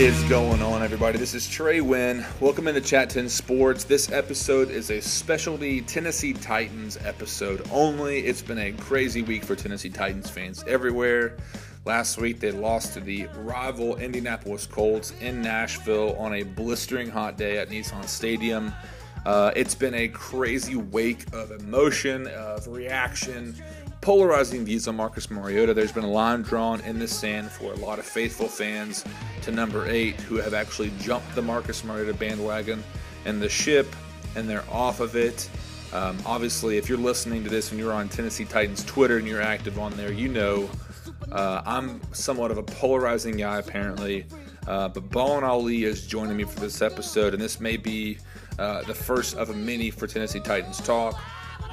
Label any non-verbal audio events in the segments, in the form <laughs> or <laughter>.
is going on, everybody? This is Trey Winn. Welcome into ChattTenn Sports. This episode is a specialty Tennessee Titans episode only. It's been a crazy week for Tennessee Titans fans everywhere. Last week, they lost to the rival Indianapolis Colts in Nashville on a blistering hot day at Nissan Stadium. Uh, it's been a crazy wake of emotion, of reaction, polarizing views on Marcus Mariota. There's been a line drawn in the sand for a lot of faithful fans to number eight who have actually jumped the Marcus Mariota bandwagon and the ship, and they're off of it. Um, obviously, if you're listening to this and you're on Tennessee Titans Twitter and you're active on there, you know uh, I'm somewhat of a polarizing guy, apparently. Uh, but Ballin Ali is joining me for this episode, and this may be uh, the first of a many for Tennessee Titans talk.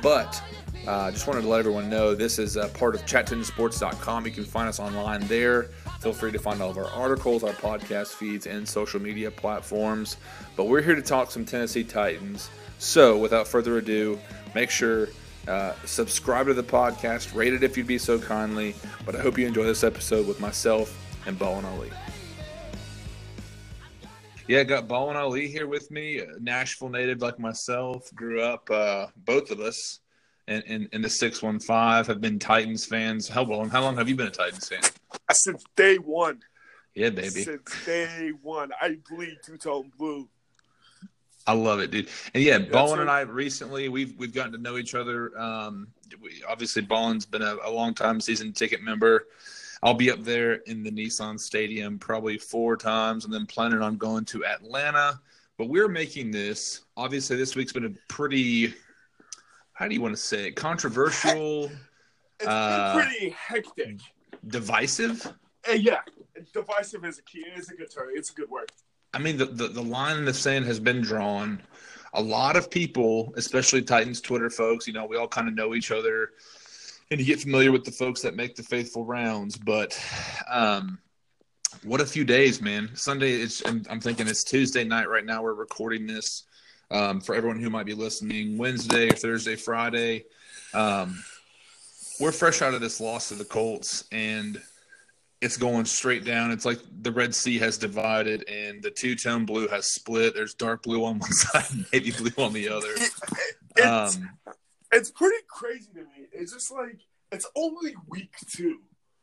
But I uh, just wanted to let everyone know this is a part of ChattTennSports.com. You can find us online there. Feel free to find all of our articles, our podcast feeds, and social media platforms. But we're here to talk some Tennessee Titans. So without further ado, make sure uh, subscribe to the podcast, rate it if you'd be so kindly. But I hope you enjoy this episode with myself and Ballin Ali. Yeah, got Ballin Ali here with me, Nashville native like myself. Grew up, uh, both of us, in, in, in the six one five. Have been Titans fans. How long? How long have you been a Titans fan? <laughs> Since day one. Yeah, baby. Since day one, I bleed two tone blue. I love it, dude. And yeah, Ballin and I recently we've we've gotten to know each other. Um, we, obviously, Ballin's been a, a long time season ticket member. I'll be up there in the Nissan Stadium probably four times, and then planning on going to Atlanta. But we're making this. Obviously, this week's been a pretty. How do you want to say it? Controversial. <laughs> It's uh, pretty hectic. Divisive. Uh, yeah, divisive is a key. It's a good term. It's a good word. I mean, the, the, the line in the sand has been drawn. A lot of people, especially Titans Twitter folks, you know, we all kind of know each other and you get familiar with the folks that make the faithful rounds. But um, what a few days, man! Sunday. It's I'm thinking it's Tuesday night right now. We're recording this um, for everyone who might be listening. Wednesday, Thursday, Friday. Um, we're fresh out of this loss to the Colts, and it's going straight down. It's like the Red Sea has divided and the two tone blue has split. There's dark blue on one <laughs> side, navy blue on the other. Um, it's pretty crazy to me. It's just like it's only week two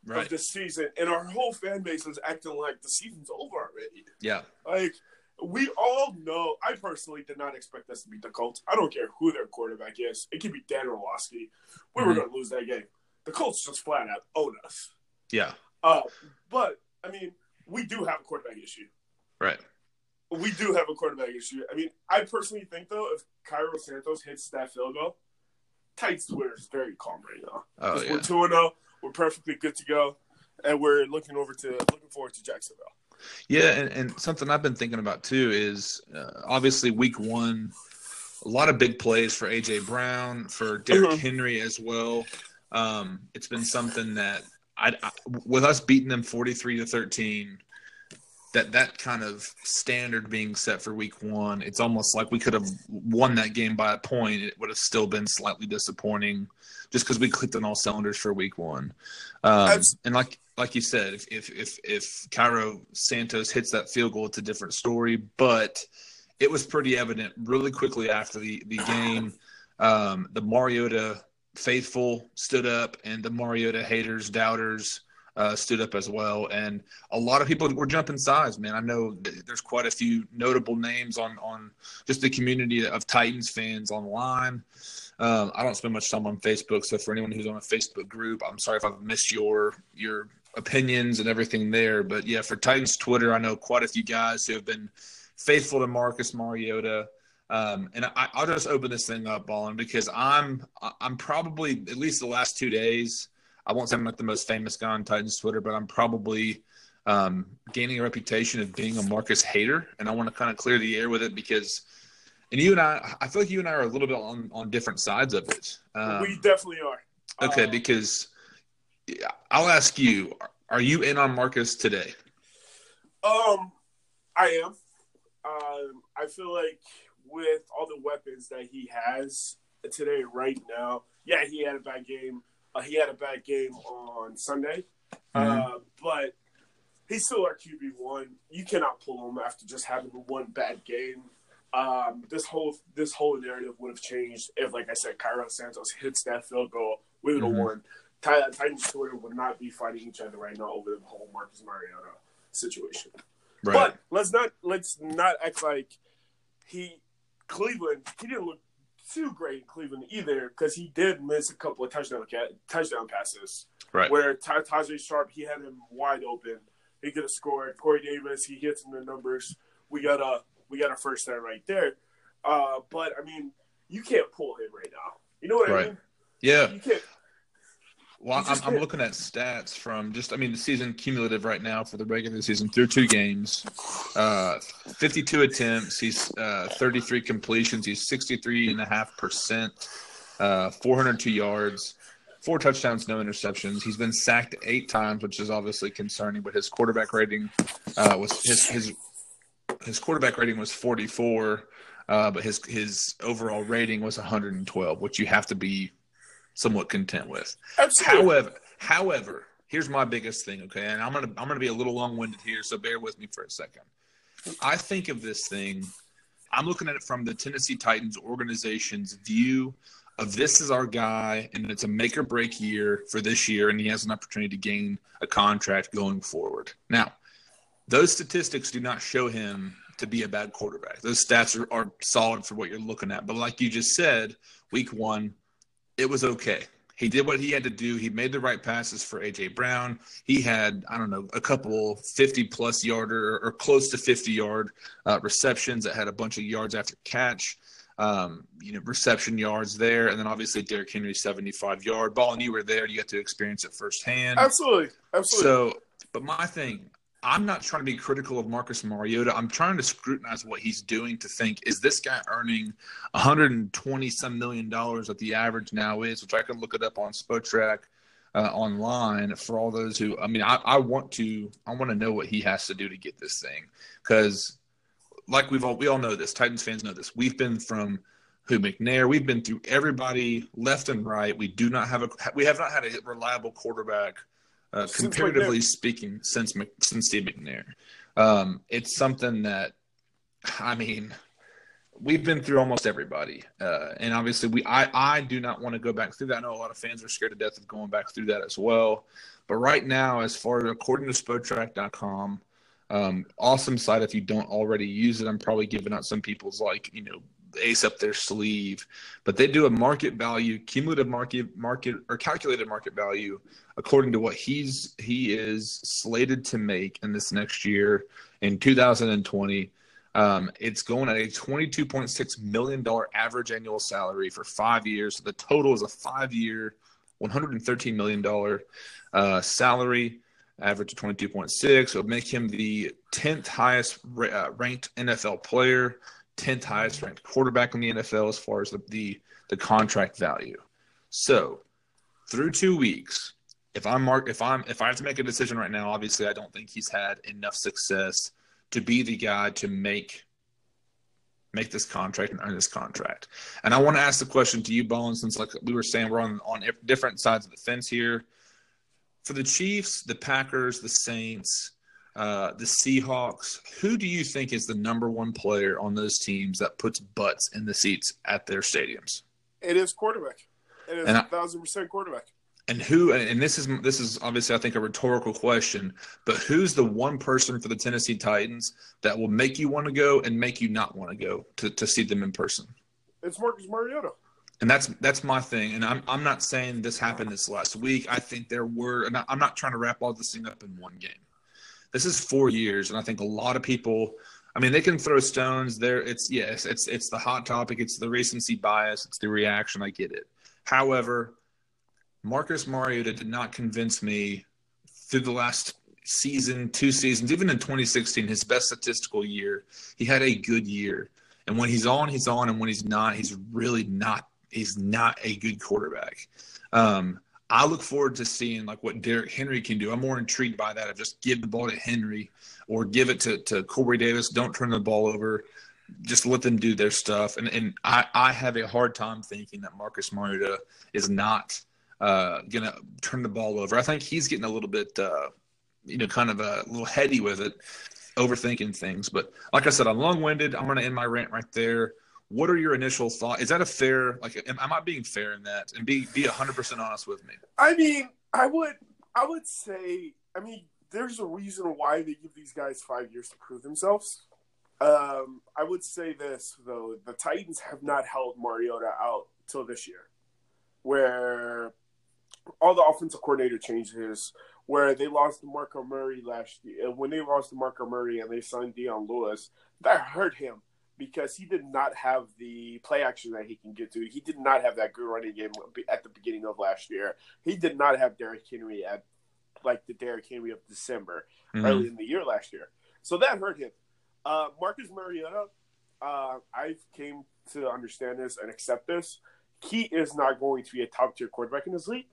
right. of the season, and our whole fan base is acting like the season's over already. Yeah, like we all know. I personally did not expect us to beat the Colts. I don't care who their quarterback is. It could be Dan Orlovsky. We mm-hmm. were going to lose that game. The Colts just flat out own us. Yeah. Uh, but I mean, we do have a quarterback issue. Right. We do have a quarterback issue. I mean, I personally think though, if Cairo Santos hits that field goal, Titans Twitter is very calm right now. Oh, yeah. We're two and zero. Oh, we're perfectly good to go, and we're looking over to looking forward to Jacksonville. Yeah, and, and something I've been thinking about too is uh, obviously week one, a lot of big plays for AJ Brown, for Derrick mm-hmm. Henry as well. Um, it's been something that I, I, with us beating them forty three to thirteen that that kind of standard being set for week one, it's almost like we could have won that game by a point. It would have still been slightly disappointing, just because we clicked on all cylinders for week one. Um, and like like you said, if if if, if Cairo Santos hits that field goal, it's a different story. But it was pretty evident really quickly after the the game. Um, the Mariota faithful stood up, and the Mariota haters, doubters uh, stood up as well, and a lot of people were jumping sides. Man, I know there's quite a few notable names on on just the community of Titans fans online. Um, I don't spend much time on Facebook, so for anyone who's on a Facebook group, I'm sorry if I've missed your your opinions and everything there. But yeah, for Titans Twitter, I know quite a few guys who have been faithful to Marcus Mariota. Um, and I, will just open this thing up, Ballin, because I'm I'm probably at least the last two days I won't say I'm not the most famous guy on Titans Twitter, but I'm probably um, gaining a reputation of being a Marcus hater, and I want to kind of clear the air with it because, and you and I, I feel like you and I are a little bit on on different sides of it. Um, we definitely are. Okay, um, because I'll ask you: Are you in on Marcus today? Um, I am. Um, I feel like with all the weapons that he has today, right now, yeah, he had a bad game uh, he had a bad game on Sunday, mm-hmm. uh, but he's still our QB one. You cannot pull him after just having one bad game. Um, this whole this whole narrative would have changed if, like I said, Cairo Santos hits that field goal. We would have mm-hmm. won. Titans Twitter would not be fighting each other right now over the whole Marcus Mariota situation. Right. But let's not let's not act like he Cleveland. He didn't look too great in Cleveland either because he did miss a couple of touchdown touchdown passes. Right. Where Tajaé Sharpe, he had him wide open. He could have scored. Corey Davis he hits in the numbers. We got a we got a first down right there. Uh, but I mean, you can't pull him right now. You know what right. I mean? Yeah. You can't well, I'm, I'm, looking at stats from just, I mean, the season cumulative right now for the regular season through two games. Uh, 52 attempts. He's uh, 33 completions. He's 63.5%, uh, 402 yards, four touchdowns, no interceptions. He's been sacked eight times, which is obviously concerning, but his quarterback rating uh, was his, his, his quarterback rating was 44. Uh, but his his overall rating was 112, which you have to be somewhat content with. Absolutely. However, however, here's my biggest thing, okay? And I'm gonna I'm gonna be a little long winded here, so bear with me for a second. I think of this thing, I'm looking at it from the Tennessee Titans organization's view of this is our guy, and it's a make or break year for this year, and he has an opportunity to gain a contract going forward. Now, those statistics do not show him to be a bad quarterback. Those stats are, are solid for what you're looking at. But like you just said, week one, it was okay. He did what he had to do. He made the right passes for AJ Brown. He had, I don't know, a couple 50 plus yarder or close to 50 yard uh, receptions that had a bunch of yards after catch. Um, you know, reception yards there, and then obviously Derrick Henry 75 yard ball, and you were there. You got to experience it firsthand. Absolutely, absolutely. So, but my thing, I'm not trying to be critical of Marcus Mariota. I'm trying to scrutinize what he's doing to think is this guy earning 120 some million dollars that the average now is, which I can look it up on Spotrac uh, online for all those who. I mean, I, I want to I want to know what he has to do to get this thing because, like we've all we all know this. Titans fans know this. We've been from who McNair. We've been through everybody left and right. We do not have a we have not had a reliable quarterback uh, comparatively speaking, since since Steve McNair. Um, it's something that, I mean, we've been through almost everybody, uh, and obviously, we I I do not want to go back through that. I know a lot of fans are scared to death of going back through that as well. But right now, as far as according to Spotrac.com, um, awesome site. If you don't already use it, I'm probably giving out some people's like you know ace up their sleeve. But they do a market value, cumulative market market or calculated market value according to what he's he is slated to make in this next year in 2020. Um, it's going at a $22.6 million average annual salary for five years. So the total is a five year, $113 million uh, salary, average of 22.6. It would make him the 10th highest uh, ranked NFL player, 10th highest ranked quarterback in the NFL as far as the, the, the contract value. So through two weeks, if I'm Mark, if I'm if I have to make a decision right now, obviously I don't think he's had enough success to be the guy to make make this contract and earn this contract. And I want to ask the question to you, Bone, since like we were saying, we're on on different sides of the fence here. For the Chiefs, the Packers, the Saints, uh, the Seahawks. Who do you think is the number one player on those teams that puts butts in the seats at their stadiums? It is quarterback. It is and a thousand percent quarterback. And who? And this is this is obviously I think a rhetorical question, but who's the one person for the Tennessee Titans that will make you want to go and make you not want to go to, to see them in person? It's Marcus Mariota. And that's that's my thing. And I'm I'm not saying this happened this last week. I think there were, and I'm not trying to wrap all this thing up in one game. This is four years, and I think a lot of people. I mean, they can throw stones there. It's yes, it's it's the hot topic. It's the recency bias. It's the reaction. I get it. However, Marcus Mariota did not convince me through the last season, two seasons, even in 2016, his best statistical year. He had a good year, and when he's on, he's on, and when he's not, he's really not. He's not a good quarterback. Um, I look forward to seeing like what Derrick Henry can do. I'm more intrigued by that of just give the ball to Henry or give it to, to Corey Davis. Don't turn the ball over. Just let them do their stuff. And and I, I have a hard time thinking that Marcus Mariota is not uh, gonna turn the ball over. I think he's getting a little bit uh, you know, kind of a little heady with it, overthinking things. But like I said, I'm long winded. I'm to end my rant right there. What are your initial thoughts? Is that a fair? Like, am, am I being fair in that? And be be 100 percent honest with me. I mean, I would I would say. I mean, there's a reason why they give these guys five years to prove themselves. Um, I would say this though: the Titans have not held Mariota out till this year, where all the offensive coordinator changes, where they lost Marco Murray last year. When they lost Marco Murray and they signed Dion Lewis, that hurt him because he did not have the play action that he can get to. He did not have that good running game at the beginning of last year. He did not have Derrick Henry at like the Derrick Henry of December mm-hmm. early in the year last year. So that hurt him. Uh, Marcus Mariota, uh, I came to understand this and accept this. He is not going to be a top tier quarterback in this league,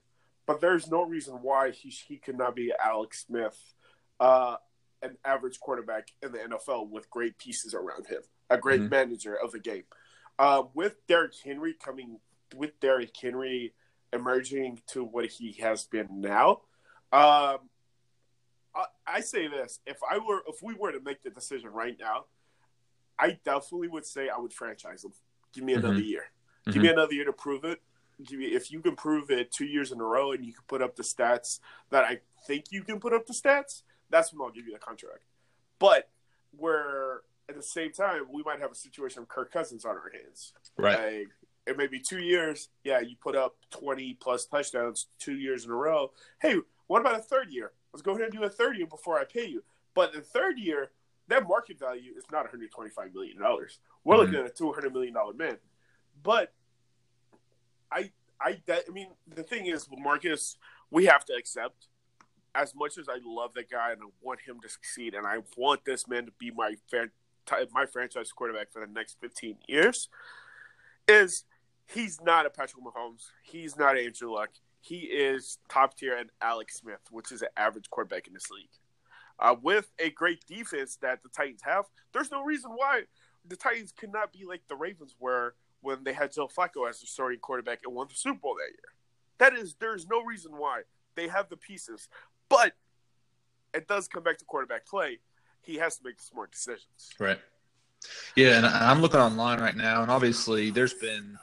but there's no reason why he he could not be Alex Smith, uh, an average quarterback in the NFL with great pieces around him, a great mm-hmm. manager of the game. Uh, with Derrick Henry coming, with Derrick Henry emerging to what he has been now, um, I, I say this: if I were, if we were to make the decision right now, I definitely would say I would franchise him. Give me another mm-hmm. year. Give mm-hmm. me another year to prove it. Give me if you can prove it two years in a row and you can put up the stats that I think you can put up the stats. That's when I'll give you the contract. But where at the same time we might have a situation of Kirk Cousins on our hands. Right. Like, it may be two years. Yeah, you put up twenty plus touchdowns two years in a row. Hey, what about a third year? Let's go ahead and do a third year before I pay you. But the third year, that market value is not 125 million dollars. We're mm-hmm. looking at a 200 million dollar man. But I, I, that, I mean, the thing is, Marcus, we have to accept. As much as I love that guy and I want him to succeed, and I want this man to be my fan, my franchise quarterback for the next 15 years, is he's not a Patrick Mahomes. He's not Andrew Luck he is top tier and Alex Smith, which is an average quarterback in this league. Uh, with a great defense that the Titans have, there's no reason why the Titans cannot be like the Ravens were when they had Joe Flacco as their starting quarterback and won the Super Bowl that year. That is, there's no reason why they have the pieces, but it does come back to quarterback play. He has to make smart decisions. Right. Yeah, and I'm looking online right now, and obviously there's been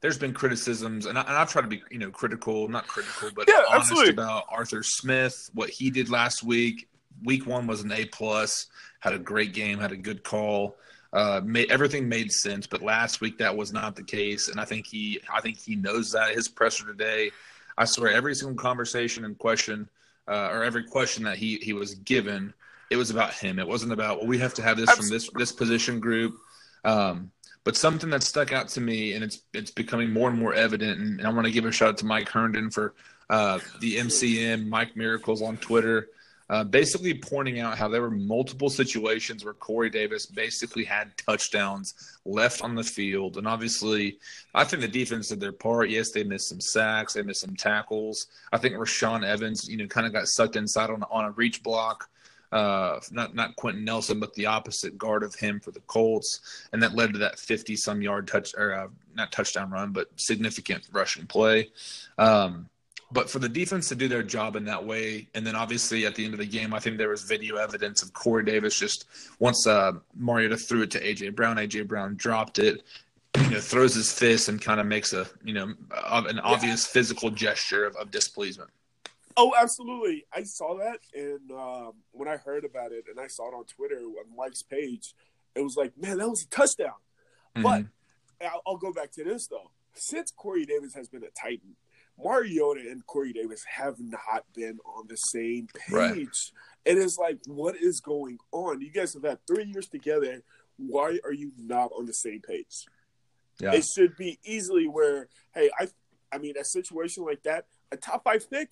there's been criticisms, and, I, have tried to be, you know, critical, not critical, but yeah, honest absolutely. about Arthur Smith, what he did last week. Week one was an A plus, had a great game, had a good call. Uh, made, everything made sense, but last week that was not the case, and I think he, I think he knows that. His presser today, I swear, every single conversation and question, uh, or every question that he he was given, it was about him. It wasn't about well, we have to have this Absolutely. from this this position group. Um, but something that stuck out to me, and it's it's becoming more and more evident. And, and I want to give a shout out to Mike Herndon for uh, the MCM Mike Miracles on Twitter, uh, basically pointing out how there were multiple situations where Corey Davis basically had touchdowns left on the field, and obviously, I think the defense did their part. Yes, they missed some sacks, they missed some tackles. I think Rashaan Evans, you know, kind of got sucked inside on on a reach block uh, not not Quenton Nelson, but the opposite guard of him for the Colts, and that led to that fifty some yard touch or uh, not touchdown run, but significant rushing play. Um, but for the defense to do their job in that way, and then obviously at the end of the game, I think there was video evidence of Corey Davis just once uh, Mariota threw it to AJ Brown, AJ Brown dropped it, you know, throws his fist and kind of makes a you know an obvious physical gesture of, of displeasement. Oh, absolutely. I saw that, and um, when I heard about it, and I saw it on Twitter on Mike's page, it was like, man, that was a touchdown. Mm-hmm. But I'll, I'll, go back to this though. Since Corey Davis has been a Titan, Mariota and Corey Davis have not been on the same page. Right. It is like, what is going on? You guys have had three years together. Why are you not on the same page? Yeah. It should be easily where, hey, I, I mean, a situation like that, a top five pick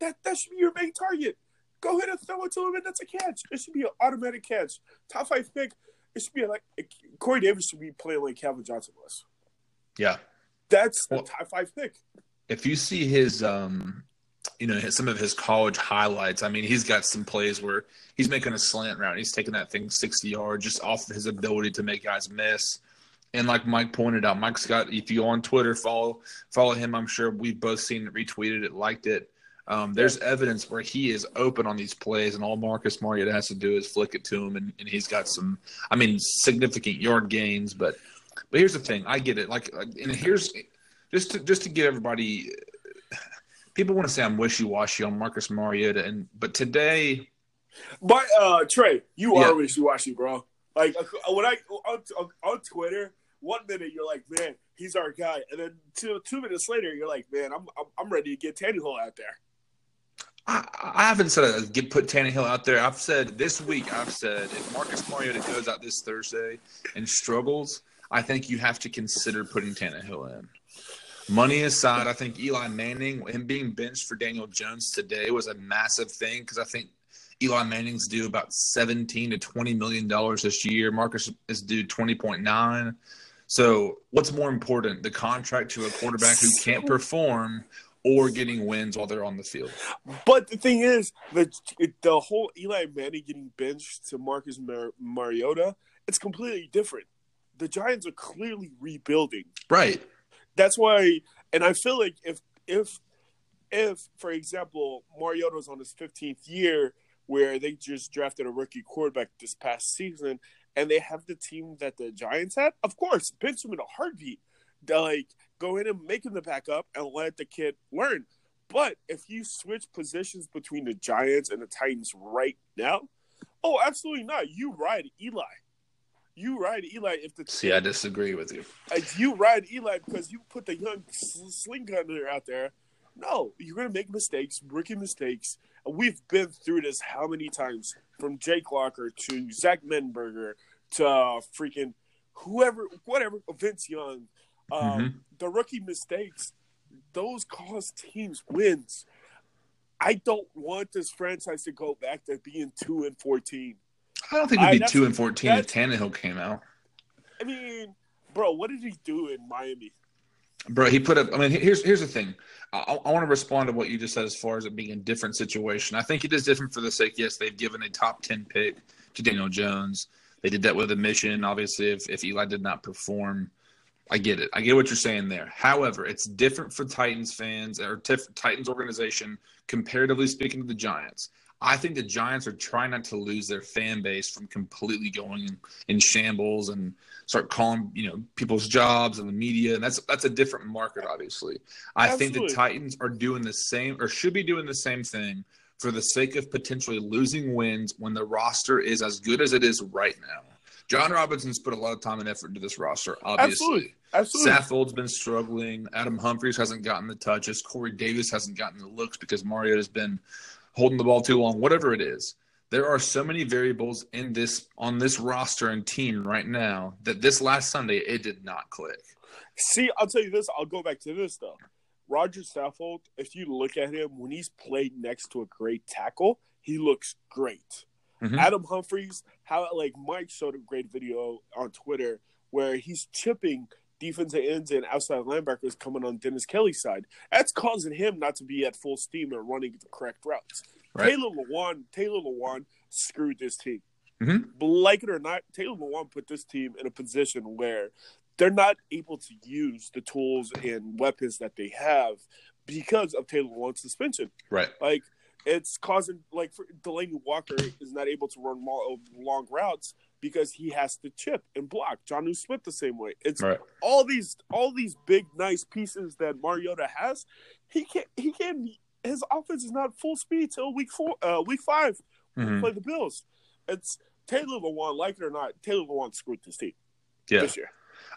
that that should be your main target. Go ahead and throw it to him, and that's a catch. It should be an automatic catch. Top five pick. It should be like Corey Davis should be playing like Calvin Johnson was. Yeah, that's the well, top five pick. If you see his, um, you know, some of his college highlights, I mean, he's got some plays where he's making a slant route. He's taking that thing sixty yards just off of his ability to make guys miss. And like Mike pointed out, Mike's got if you on Twitter follow follow him, I'm sure we've both seen it, retweeted it, liked it. Um, there's evidence where he is open on these plays, and all Marcus Mariota has to do is flick it to him, and, and he's got some, I mean, significant yard gains. But but here's the thing, I get it. Like, and here's just to just to give everybody, people want to say I'm wishy washy on Marcus Mariota, and but today, but uh, Trey, you yeah. are wishy washy, bro. Like uh, when I on, on Twitter, one minute you're like, man, he's our guy, and then two two minutes later you're like, man, I'm I'm, I'm ready to get Tannehill out there. I, I haven't said get put Tannehill out there. I've said this week. I've said if Marcus Mariota goes out this Thursday and struggles, I think you have to consider putting Tannehill in. Money aside, I think Eli Manning, him being benched for Daniel Jones today was a massive thing because I think Eli Manning's due about 17 to 20 million dollars this year. Marcus is due 20.9. So, what's more important, the contract to a quarterback who can't perform or getting wins while they're on the field? But the thing is, the the whole Eli Manning getting benched to Marcus Mar- Mariota, it's completely different. The Giants are clearly rebuilding. Right. That's why, and I feel like if if if, for example, Mariota's on his 15th year, where they just drafted a rookie quarterback this past season, and they have the team that the Giants had, of course, bench him in a heartbeat. Like, go in and make him the backup and let the kid learn. But if you switch positions between the Giants and the Titans right now, oh, absolutely not. You ride Eli. You ride Eli if the see. I disagree with you. You ride Eli because you put the young sling gunner out there. No, you're gonna make mistakes, rookie mistakes. And we've been through this how many times? From Jake Locker to Zach Mettenberger to uh, freaking whoever, whatever, Vince Young. Um, mm-hmm. The rookie mistakes, those cause teams wins. I don't want this franchise to go back to being two and fourteen. I don't think it'd be two and fourteen if Tannehill came out. I mean, bro, what did he do in Miami? Bro, he put up. I mean, here's here's the thing. I, I want to respond to what you just said as far as it being a different situation. I think it is different for the sake. Yes, they've given a top ten pick to Daniel Jones. They did that with a mission. Obviously, if if Eli did not perform, I get it. I get what you're saying there. However, it's different for Titans fans or Titans organization comparatively speaking to the Giants. I think the Giants are trying not to lose their fan base from completely going in shambles and start calling you know people's jobs and the media, and that's that's a different market, obviously. I Absolutely. think the Titans are doing the same or should be doing the same thing for the sake of potentially losing wins when the roster is as good as it is right now. Jon Robinson's put a lot of time and effort into this roster, obviously. Absolutely. Absolutely. Saffold's been struggling. Adam Humphries hasn't gotten the touches. Corey Davis hasn't gotten the looks because Mario has been holding the ball too long, whatever it is. There are so many variables in this on this roster and team right now that this last Sunday it did not click. See, I'll tell you this. I'll go back to this though. Roger Saffold, if you look at him when he's played next to a great tackle, he looks great. Mm-hmm. Adam Humphries, how like Mike showed a great video on Twitter where he's chipping defensive ends and outside linebackers coming on Dennis Kelly's side. That's causing him not to be at full steam and running the correct routes. Right. Taylor Lewan, Taylor Lewan screwed this team. Mm-hmm. Like it or not, Taylor Lewan put this team in a position where they're not able to use the tools and weapons that they have because of Taylor Lewan's suspension. Right. Like it's causing like Delanie Walker is not able to run long routes because he has to chip and block. John Jonnu Smith the same way. It's right. all these all these big nice pieces that Mariota has. He can't he can't his offense is not full speed till week four uh week 5 mm-hmm. we play the Bills. It's Taylor Lewan, like it or not, Taylor Lewan screwed this team yeah. this year.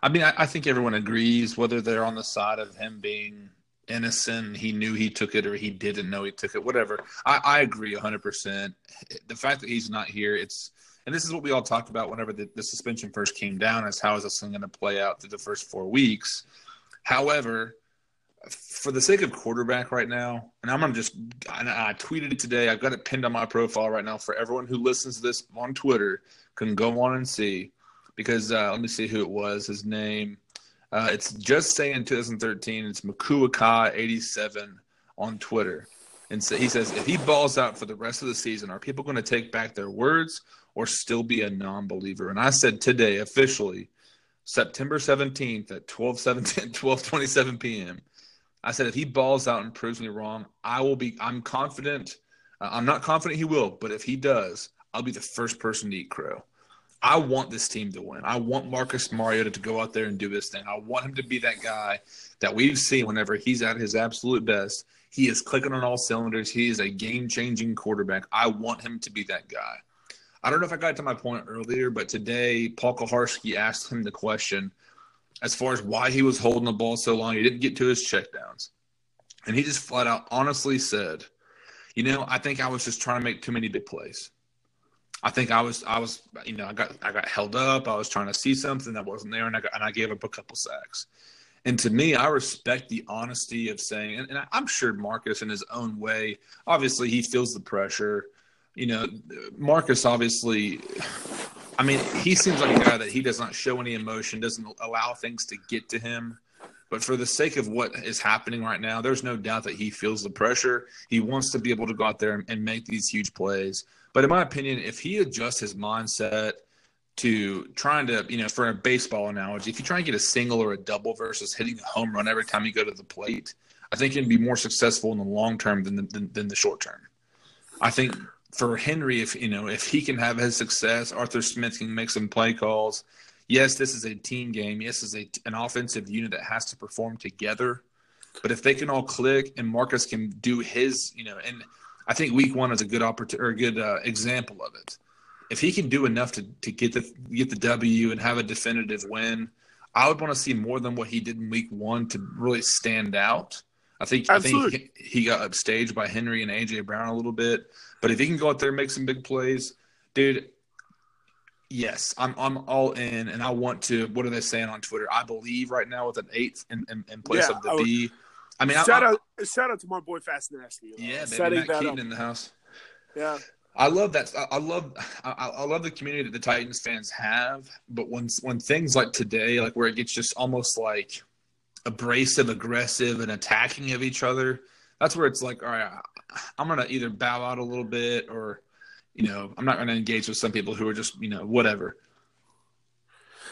I mean, I, I think everyone agrees whether they're on the side of him being innocent, he knew he took it, or he didn't know he took it, whatever. I, I agree 100%. The fact that he's not here, it's and this is what we all talked about whenever the, the suspension first came down is how is this thing going to play out through the first four weeks? However for the sake of quarterback right now and i'm going to just I, I tweeted it today i've got it pinned on my profile right now for everyone who listens to this on twitter can go on and see because uh, let me see who it was his name uh, it's just saying 2013 it's makuaka 87 on twitter and so he says if he balls out for the rest of the season are people going to take back their words or still be a non believer. And I said today, officially, September 17th at 12, 17, <laughs> 12 27 p.m., I said if he balls out and proves me wrong, I will be. I'm confident. Uh, I'm not confident he will, but if he does, I'll be the first person to eat crow. I want this team to win. I want Marcus Mariota to go out there and do his thing. I want him to be that guy that we've seen whenever he's at his absolute best. He is clicking on all cylinders. He is a game changing quarterback. I want him to be that guy. I don't know if I got to my point earlier, but today Paul Kuharsky asked him the question as far as why he was holding the ball so long. He didn't get to his checkdowns. And he just flat out honestly said, You know, I think I was just trying to make too many big plays. I think I was I was you know I got I got held up. I was trying to see something that wasn't there, and I got, and I gave up a couple sacks. And to me, I respect the honesty of saying, and, and I'm sure Marcus, in his own way, obviously he feels the pressure. You know, Marcus obviously, I mean, he seems like a guy that he does not show any emotion, doesn't allow things to get to him. But for the sake of what is happening right now, there's no doubt that he feels the pressure. He wants to be able to go out there and make these huge plays. But in my opinion, if he adjusts his mindset to trying to, you know, for a baseball analogy, if you try and get a single or a double versus hitting a home run every time you go to the plate, I think you can be more successful in the long term than the, than, than the short term. I think for Henry, if you know, if he can have his success, Arthur Smith can make some play calls. Yes, this is a team game. Yes, is a, an offensive unit that has to perform together. But if they can all click and Marcus can do his, you know, and – I think week one is a good opportunity or a good uh, example of it. If he can do enough to, to get the get the W and have a definitive win, I would want to see more than what he did in week one to really stand out. I think Absolutely. I think he, he got upstaged by Henry and AJ Brown a little bit, but if he can go out there and make some big plays, dude. Yes, I'm I'm all in, and I want to. What are they saying on Twitter? I believe right now with an eighth in, in, in place yeah, of the B. I mean, shout I, out, shout out to my boy Fast Nasty. Yeah, baby, Matt Keaton up. in the house. Yeah, I love that. I, love, <sighs> I, I, love the community that the Titans fans have. But when when things like today, like where it gets just almost like abrasive, aggressive, and attacking of each other, that's where it's like, all right, I'm gonna either bow out a little bit, or you know, I'm not gonna engage with some people who are just, you know, whatever.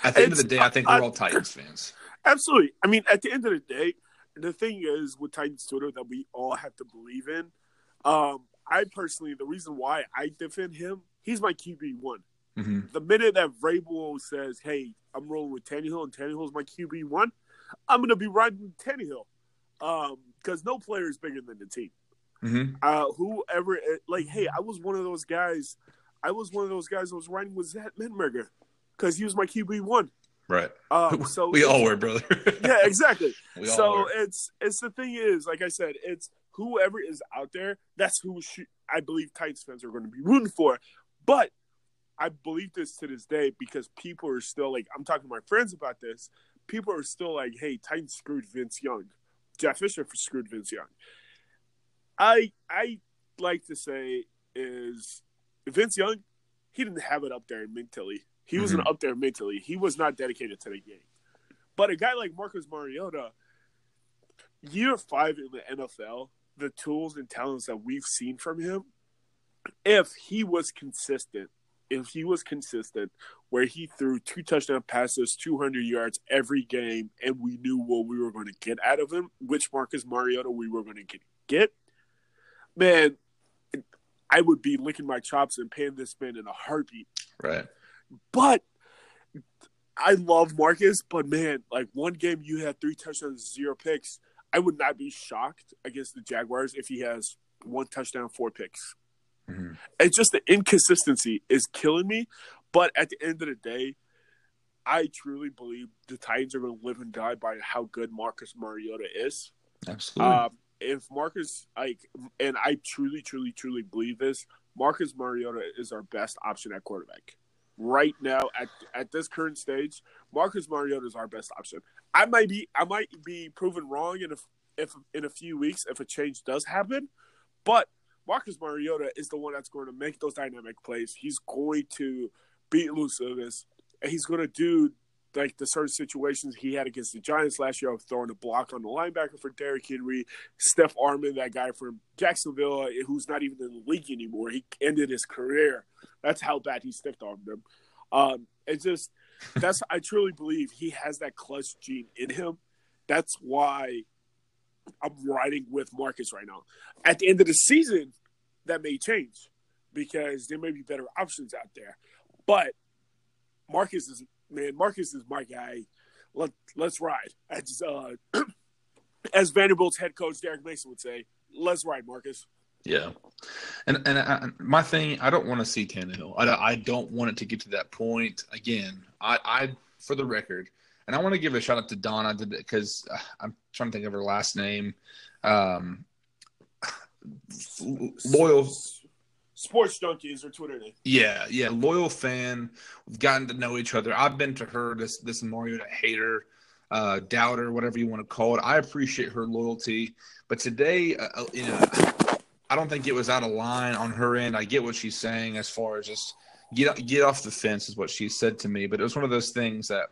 At the it's, end of the day, I think we're all Titans fans. Absolutely. I mean, at the end of the day, the thing is with Titans Twitter that we all have to believe in. Um, I personally, the reason why I defend him, he's my QB one. Mm-hmm. The minute that Vrabel says, "Hey, I'm rolling with Tannehill," and Tannehill's my QB one, I'm gonna be riding Tannehill because um, no player is bigger than the team. Mm-hmm. Uh, whoever, like, hey, I was one of those guys. I was one of those guys that was riding with Zach Mettenberger because he was my QB one. Right. Um, <laughs> so we all were, brother. yeah, exactly. <laughs> so it's it's the thing is, like I said, it's whoever is out there. That's who I believe Titans fans are going to be rooting for. But I believe this to this day because people are still like, I'm talking to my friends about this. People are still like, "Hey, Titans screwed Vince Young. Jeff Fisher for screwed Vince Young." I I like to say is Vince Young, he didn't have it up there mentally. He mm-hmm. wasn't up there mentally. He was not dedicated to the game. But a guy like Marcus Mariota, year five in the NFL, the tools and talents that we've seen from him, if he was consistent, if he was consistent, where he threw two touchdown passes, 200 yards every game, and we knew what we were going to get out of him, which Marcus Mariota we were going to get, man, I would be licking my chops and paying this man in a heartbeat. Right. But I love Marcus, but man, like one game you had three touchdowns, zero picks. I would not be shocked against the Jaguars if he has one touchdown, four picks. Mm-hmm. It's just the inconsistency is killing me. But at the end of the day, I truly believe the Titans are going to live and die by how good Marcus Mariota is. Absolutely. Um, if Marcus, like, and I truly, truly, truly believe this, Marcus Mariota is our best option at quarterback right now at at this current stage, Marcus Mariota is our best option. I might be I might be proven wrong in a, if in a few weeks if a change does happen, but Marcus Mariota is the one that's going to make those dynamic plays. He's going to beat elusiveness, and he's going to do like the certain situations he had against the Giants last year of throwing a block on the linebacker for Derrick Henry, Steph Armon, that guy from Jacksonville, who's not even in the league anymore. He ended his career. That's how bad he stiff armed them. Um, it's just that's I truly believe he has that clutch gene in him. That's why I'm riding with Marcus right now. At the end of the season, that may change because there may be better options out there. But Marcus is man, Marcus is my guy. Let let's ride. As uh, <clears throat> as Vanderbilt's head coach Derek Mason would say, let's ride, Marcus. Yeah, and and I, my thing, I don't want to see Tannehill. I, I don't want it to get to that point again. I, I for the record, and I want to give a shout out to Donna because uh, I'm trying to think of her last name. Um, <sighs> loyal Sports Junkies or Twitter name. Yeah, yeah, loyal fan. We've gotten to know each other. I've been to her this this Mariota hater, uh, doubter, whatever you want to call it. I appreciate her loyalty, but today, uh, uh, you know, I don't think it was out of line on her end. I get what she's saying as far as just get get off the fence is what she said to me. But it was one of those things that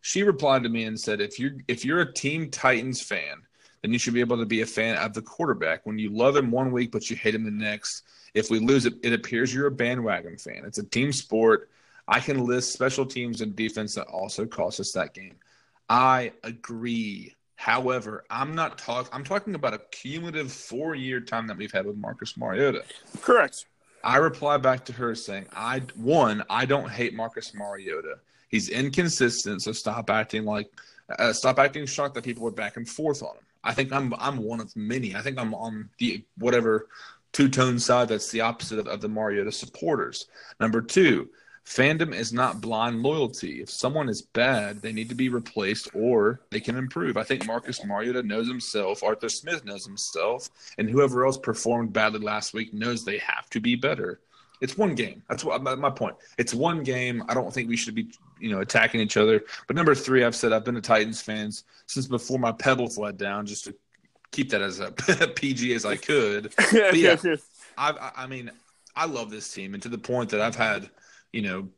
she replied to me and said, if you're if you're a Team Titans fan, then you should be able to be a fan of the quarterback. When you love him one week but you hate him the next, if we lose it, it appears you're a bandwagon fan. It's a team sport. I can list special teams and defense that also cost us that game. I agree. However, I'm not talking. I'm talking about a cumulative four-year time that we've had with Marcus Mariota. Correct. I reply back to her saying, "I one, I don't hate Marcus Mariota. He's inconsistent, so stop acting like, uh, stop acting shocked that people are back and forth on him. I think I'm I'm one of many. I think I'm on the whatever two tone side that's the opposite of, of the Mariota supporters. Number two, fandom is not blind loyalty. If someone is bad, they need to be replaced or they can improve. I think Marcus Mariota knows himself, Arthur Smith knows himself, and whoever else performed badly last week knows they have to be better. It's one game. That's what my point. It's one game. I don't think we should be, you know, attacking each other. But number three, I've said I've been a Titans fans since before my pebble let down, just to keep that as a <laughs> PG as I could. <laughs> But yeah, I, I mean, I love this team, and to the point that I've had, you know,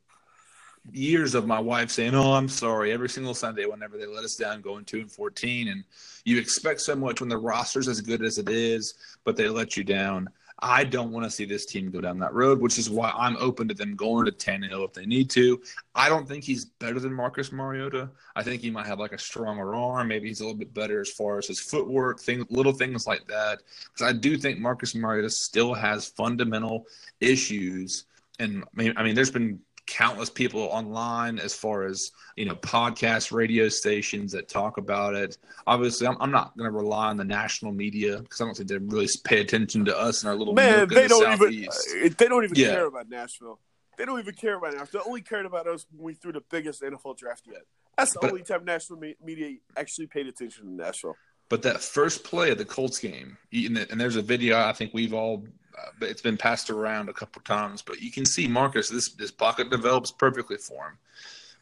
years of my wife saying, "Oh, I'm sorry," every single Sunday whenever they let us down, going two and fourteen, and you expect so much when the roster's as good as it is, but they let you down. I don't want to see this team go down that road, which is why I'm open to them going to Tannehill oh if they need to. I don't think he's better than Marcus Mariota. I think he might have like a stronger arm. Maybe he's a little bit better as far as his footwork, things, little things like that. Because I do think Marcus Mariota still has fundamental issues. And I mean, there's been countless people online as far as you know podcast radio stations that talk about it obviously i'm, I'm not going to rely on the national media because i don't think they really pay attention to us and our little man they don't even uh, they don't even yeah. care about nashville they don't even care about nashville They only cared about us when we threw the biggest NFL draft yet. That's the but, only time national media actually paid attention to Nashville. But that first play of the Colts game, and there's a video I think we've all uh, it's been passed around a couple times, but you can see Marcus. This this pocket develops perfectly for him,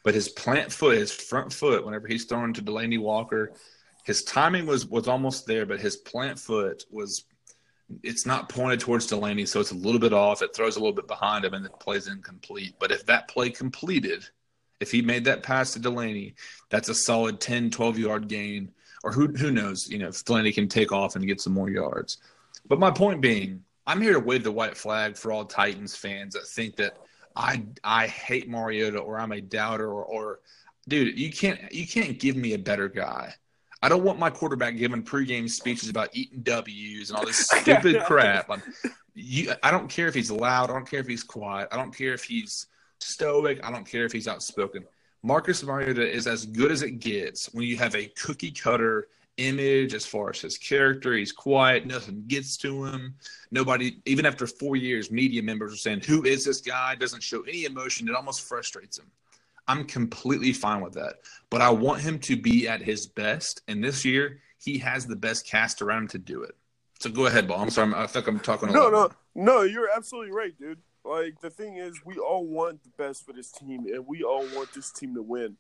but his plant foot, his front foot, whenever he's thrown to Delanie Walker, his timing was was almost there, but his plant foot was. It's not pointed towards Delanie, so it's a little bit off. It throws a little bit behind him, and the play's incomplete. But if that play completed, if he made that pass to Delanie, that's a solid 10, 12 yard gain. Or who who knows, you know, if Delanie can take off and get some more yards. But my point being, I'm here to wave the white flag for all Titans fans that think that I I hate Mariota or I'm a doubter or, or dude, you can't you can't give me a better guy. I don't want my quarterback giving pregame speeches about eating W's and all this <laughs> stupid crap. I'm, you, I don't care if he's loud. I don't care if he's quiet. I don't care if he's stoic. I don't care if he's outspoken. Marcus Mariota is as good as it gets when you have a cookie cutter image as far as his character. He's quiet, nothing gets to him. Nobody, even after four years, media members are saying, Who is this guy? Doesn't show any emotion. It almost frustrates him. I'm completely fine with that. But I want him to be at his best. And this year, he has the best cast around him to do it. So go ahead, Ball. I'm sorry. I think I'm talking. no, no, no. You're absolutely right, dude. Like the thing is, we all want the best for this team, and we all want this team to win.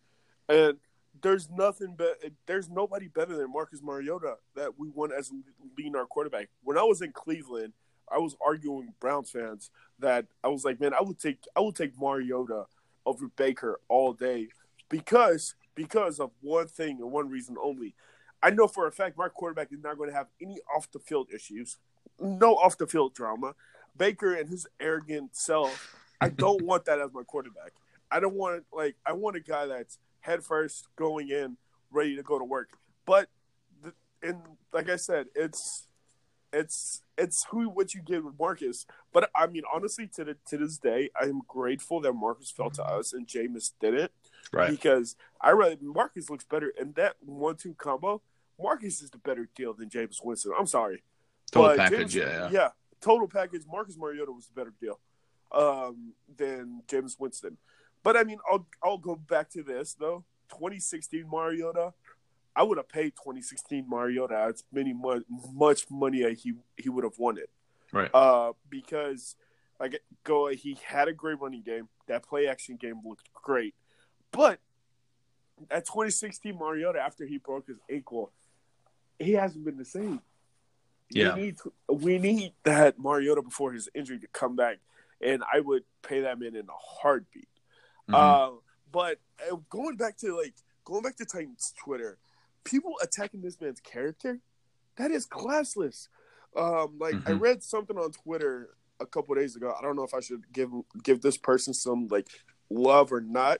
And there's nothing but there's nobody better than Marcus Mariota that we want as leading our quarterback. When I was in Cleveland, I was arguing with Browns fans that I was like, man, I would take I would take Mariota over Baker all day because because of one thing and one reason only. I know for a fact my quarterback is not going to have any off the field issues, no off the field drama. Baker and his arrogant self, I don't <laughs> want that as my quarterback. I don't want like I want a guy that's head first going in, ready to go to work. But the, and like I said, it's it's it's who what you get with Marcus. But I mean, honestly, to the, to this day, I am grateful that Marcus fell to us and Jameis didn't. Right. Because I rather Marcus looks better in that one two combo. Marcus is the better deal than Jameis Winston. I'm sorry. Total but package, Jameis, yeah, yeah. Yeah. Total package, Marcus Mariota was the better deal um, than Jameis Winston. But I mean, I'll I'll go back to this though. 2016 Mariota, I would have paid 2016 Mariota as many much money he he would have wanted. Right. Uh, because like go he had a great running game. That play action game looked great, but at 2016 Mariota after he broke his ankle, he hasn't been the same. Yeah. We need we need that Mariota before his injury to come back, and I would pay that man in a heartbeat. Mm-hmm. Uh, but uh, going back to like going back to Titans Twitter, people attacking this man's character, that is classless. Um, like mm-hmm. I read something on Twitter a couple days ago. I don't know if I should give give this person some like love or not,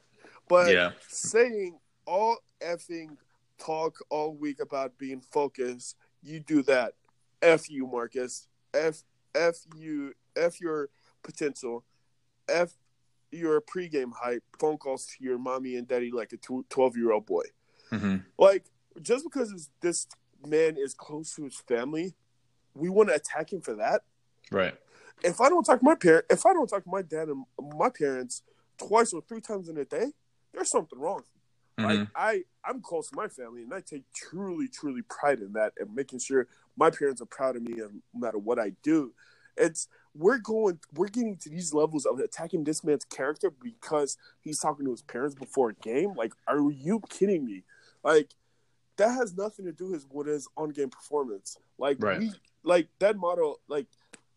but yeah. saying all effing talk all week about being focused, you do that. F you, Marcus. F F you. F your potential. F your pregame hype. Phone calls to your mommy and daddy like a twelve year old boy. Mm-hmm. Like just because this man is close to his family, we want to attack him for that. Right. If I don't talk to my parent, if I don't talk to my dad and my parents twice or three times in a day, there's something wrong. Mm-hmm. Like I, I'm close to my family, and I take truly, truly pride in that, and making sure my parents are proud of me, no matter what I do. It's we're going, we're getting to these levels of attacking this man's character because he's talking to his parents before a game. Like, are you kidding me? Like, that has nothing to do with his on-game performance. Like, right. we, like that model, like,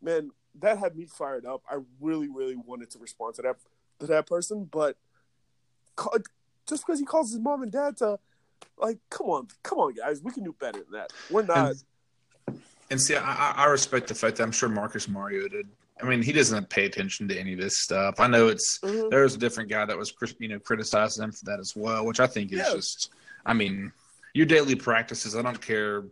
man, that had me fired up. I really, really wanted to respond to that to that person, but just because he calls his mom and dad to like come on come on guys we can do better than that we're not and, and see I, I respect the fact that i'm sure marcus mario did i mean he doesn't pay attention to any of this stuff i know it's mm-hmm. there's a different guy that was you know criticizing him for that as well which i think is yeah. just i mean your daily practices i don't care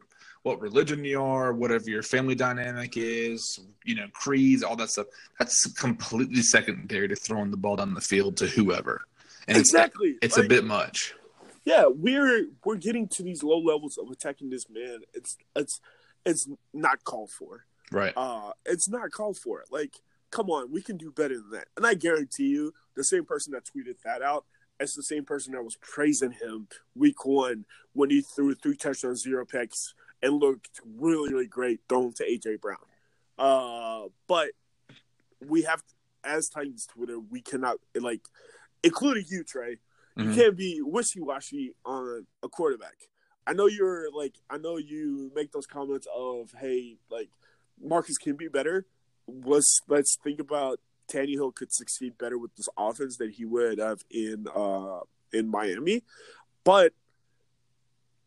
what religion you are, whatever your family dynamic is, you know, creeds, all that stuff. That's completely secondary to throwing the ball down the field to whoever. And exactly. It's, it's like, a bit much. Yeah, we're we're getting to these low levels of attacking this man. It's it's it's not called for. Right. Uh it's not called for. Like, come on, we can do better than that. And I guarantee you, the same person that tweeted that out it's the same person that was praising him week one when he threw three touchdowns, zero picks, and looked really, really great throwing to AJ Brown. Uh, but we have, as Titans Twitter, we cannot like including you, Trey. Mm-hmm. You can't be wishy washy on a quarterback. I know you're like, I know you make those comments of, hey, like Marcus can be better. Let's let's think about Tannehill could succeed better with this offense than he would have in uh in Miami, but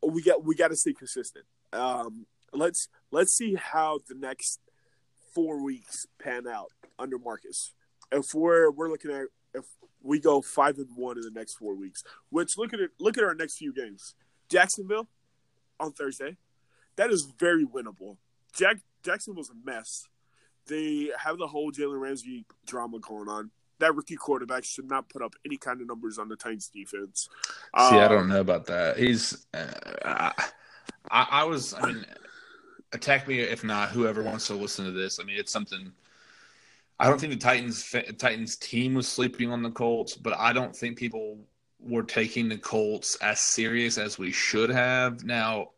we got we got to stay consistent. Um, let's let's see how the next four weeks pan out under Marcus. If we're we're looking at if we go five and one in the next four weeks. Which look at it. Look at our next few games. Jacksonville on Thursday. That is very winnable. Jack Jacksonville's a mess. They have the whole Jalen Ramsey drama going on. That rookie quarterback should not put up any kind of numbers on the Titans defense. See, um, I don't know about that. He's. Uh, I, I was. I mean, attack me if not. Whoever wants to listen to this. I mean, it's something I don't think the Titans Titans team was sleeping on the Colts, but I don't think people were taking the Colts as serious as we should have. Now,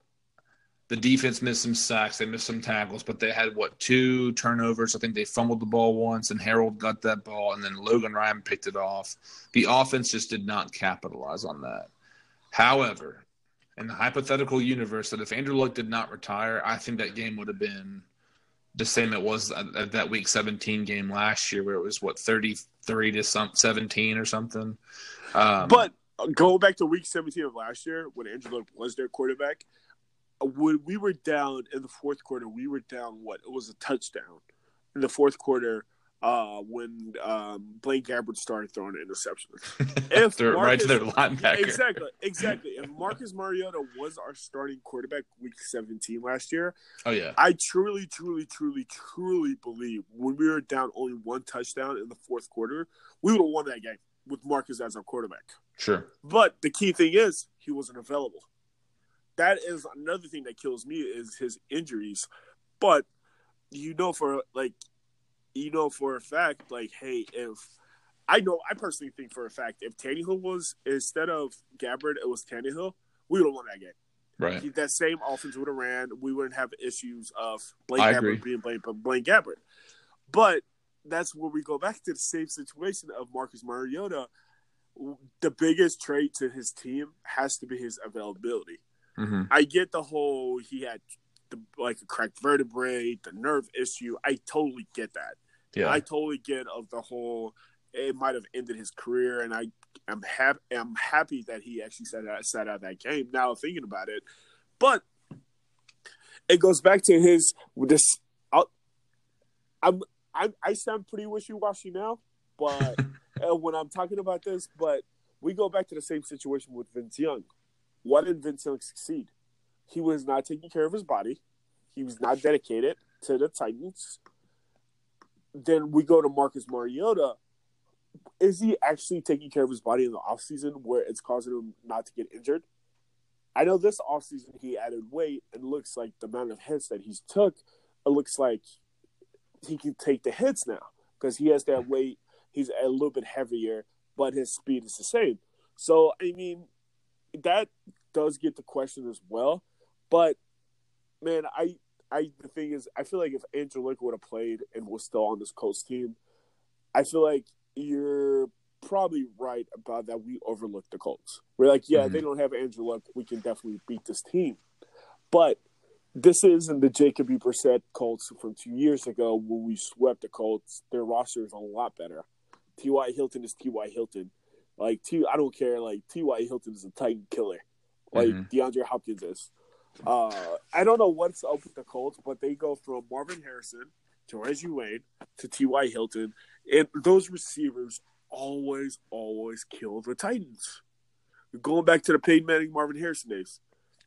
the defense missed some sacks, they missed some tackles, but they had what two turnovers? I think they fumbled the ball once, and Harold got that ball, and then Logan Ryan picked it off. The offense just did not capitalize on that. However, in the hypothetical universe that if Andrew Luck did not retire, I think that game would have been the same it was at that week 17 game last year where it was what 33 to some 17 or something um, but going back to week 17 of last year when angelo was their quarterback when we were down in the fourth quarter we were down what it was a touchdown in the fourth quarter uh, when um, Blaine Gabbert started throwing interceptions. <laughs> If They're Marcus, right to their linebacker. Exactly, exactly. If <laughs> Marcus Mariota was our starting quarterback week 17 last year, oh yeah, I truly, truly, truly, truly believe when we were down only one touchdown in the fourth quarter, we would have won that game with Marcus as our quarterback. Sure. But the key thing is he wasn't available. That is another thing that kills me is his injuries. But you know for like you know for a fact, like, hey, if I know I personally think for a fact if Tannehill was instead of Gabbert, it was Tannehill, we would have won that game. Right. That same offense would have ran. We wouldn't have issues of Blaine I Gabbert agree. being Blaine, Blaine Gabbert. But that's where we go back to the same situation of Marcus Mariota. The biggest trait to his team has to be his availability. Mm-hmm. I get the whole he had the like a cracked vertebrae, the nerve issue. I totally get that. Yeah, I totally get of the whole. It might have ended his career, and I am happy. I'm happy that he actually sat out, sat out that game. Now thinking about it, but it goes back to his this. I'll, I'm I I sound pretty wishy washy now, but <laughs> uh, when I'm talking about this, but we go back to the same situation with Vince Young. Why did Vince Young succeed? He was not taking care of his body. He was not dedicated to the Titans. Then we go to Marcus Mariota. Is he actually taking care of his body in the offseason where it's causing him not to get injured? I know this offseason he added weight and looks like the amount of hits that he's took, it looks like he can take the hits now because he has that weight. He's a little bit heavier, but his speed is the same. So I mean, that does get the question as well. But man, I I the thing is, I feel like if Andrew Luck would have played and was still on this Colts team, I feel like you're probably right about that. We overlooked the Colts. We're like, yeah, mm-hmm. they don't have Andrew Luck. We can definitely beat this team. But this isn't the Jacoby Brissett Colts from two years ago when we swept the Colts. Their roster is a lot better. T.Y. Hilton is T.Y. Hilton. Like T, I don't care. Like T.Y. Hilton is a Titan killer, like mm-hmm. DeAndre Hopkins is. Uh, I don't know what's up with the Colts, but they go from Marvin Harrison to Reggie Wayne to T.Y. Hilton, and those receivers always, always kill the Titans. Going back to the Peyton Manning, Marvin Harrison days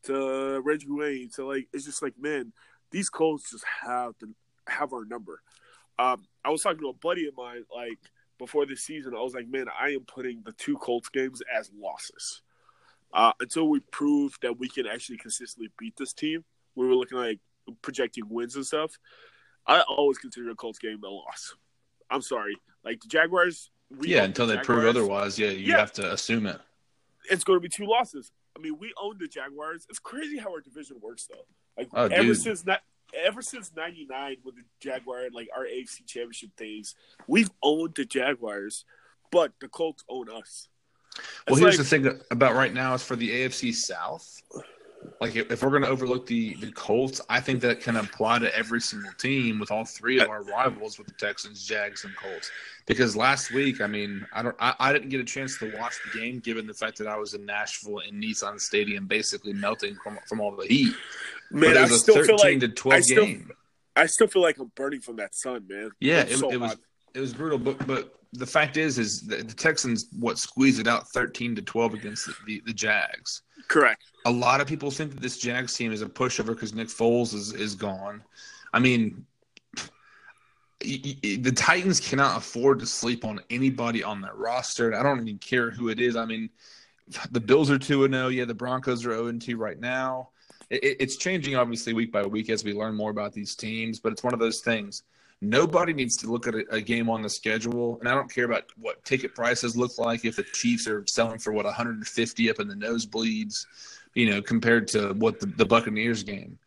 to Reggie Wayne to like it's just like man, these Colts just have to have our number. Um, I was talking to a buddy of mine like before this season. I was like, man, I am putting the two Colts games as losses uh, until we prove that we can actually consistently beat this team. We were looking like projecting wins and stuff. I always consider a Colts game a loss. I'm sorry, like the Jaguars. yeah, until the they prove otherwise, yeah, you yeah. have to assume it. It's going to be two losses. I mean, we own the Jaguars. It's crazy how our division works, though. Like oh, ever dude. since not ever since '99 with the Jaguar, like our AFC Championship days, we've owned the Jaguars, but the Colts own us. Well, here's like, the thing about right now is for the AFC South. Like if, we're going to overlook the the Colts, I think that can apply to every single team with all three of our rivals with the Texans, Jags, and Colts. Because last week, I mean, I don't, I, I didn't get a chance to watch the game given the fact that I was in Nashville in Nissan Stadium, basically melting from from all the heat. Man, I still feel like to 12 I still, game. I still feel like I'm burning from that sun, man. Yeah, it, so it was it was brutal, but but the fact is, is the, the Texans what squeezed it out thirteen to twelve against the, the, the, Jags. Correct. A lot of people think that this Jags team is a pushover because Nick Foles is is gone. I mean, the Titans cannot afford to sleep on anybody on their roster. I don't even care who it is. I mean, the Bills are two and zero. Oh. Yeah, the Broncos are zero oh and two right now. It, it's changing obviously week by week as we learn more about these teams, but it's one of those things Nobody needs to look at a, a, game on the schedule, and I don't care about what ticket prices look like. If the Chiefs are selling for what 150 up in the nosebleeds, you know, compared to what the, the Buccaneers game,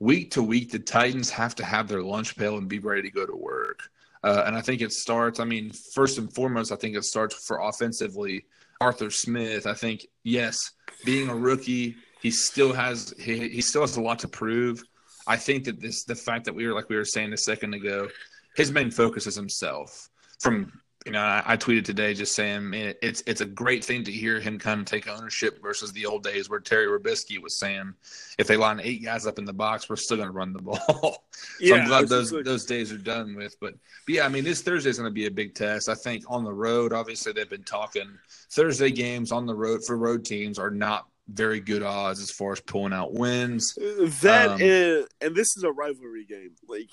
week to week, the Titans have to have their lunch pail and be ready to go to work. Uh, and I think it starts. I mean, first and foremost, I think it starts for offensively. Arthur Smith. I think yes, being a rookie, he still has he, he still has a lot to prove. I think that this the fact that we were like we were saying a second ago, his main focus is himself. From you know, I, I, tweeted today just saying, man, it's it's a great thing to hear him kind of take ownership versus the old days where Terry Robiskie was saying, if they line eight guys up in the box, we're still going to run the ball. <laughs> so yeah, I'm glad those those days are done with. But, but yeah, I mean, this Thursday is going to be a big test. I think on the road, obviously they've been talking Thursday games on the road for road teams are not very good odds as far as pulling out wins. That um, is, and this is a rivalry game. Like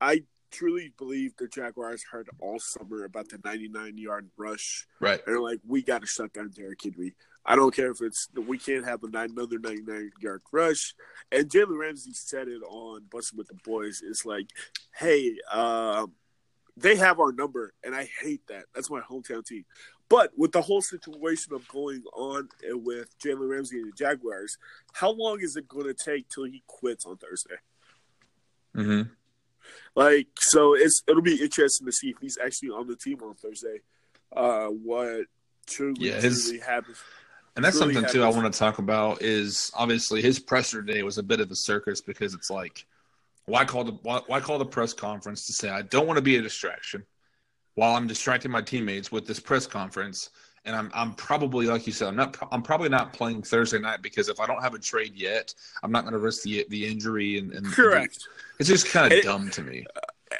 I truly believe the Jaguars heard all summer about the 99 yard rush. Right. And they're like, we got to shut down Derrick Henry. I don't care if it's we can't have a nine, another 99 yard rush. And Jalen Ramsey said it on Bussin' with the Boys. It's like, hey, um, they have our number, and I hate that. That's my hometown team. But with the whole situation of going on with Jalen Ramsey and the Jaguars, how long is it going to take till he quits on Thursday? Mm-hmm. Like, so it's it'll be interesting to see if he's actually on the team on Thursday. Uh, what truly, yeah, his, truly happens. And that's something happens. too I want to talk about is obviously his presser day was a bit of a circus because it's like, why call the why, why call the press conference to say I don't want to be a distraction while I'm distracting my teammates with this press conference and I'm I'm probably like you said I'm not I'm probably not playing Thursday night because if I don't have a trade yet, I'm not going to risk the the injury and, and correct. The, it's just kind of dumb to me.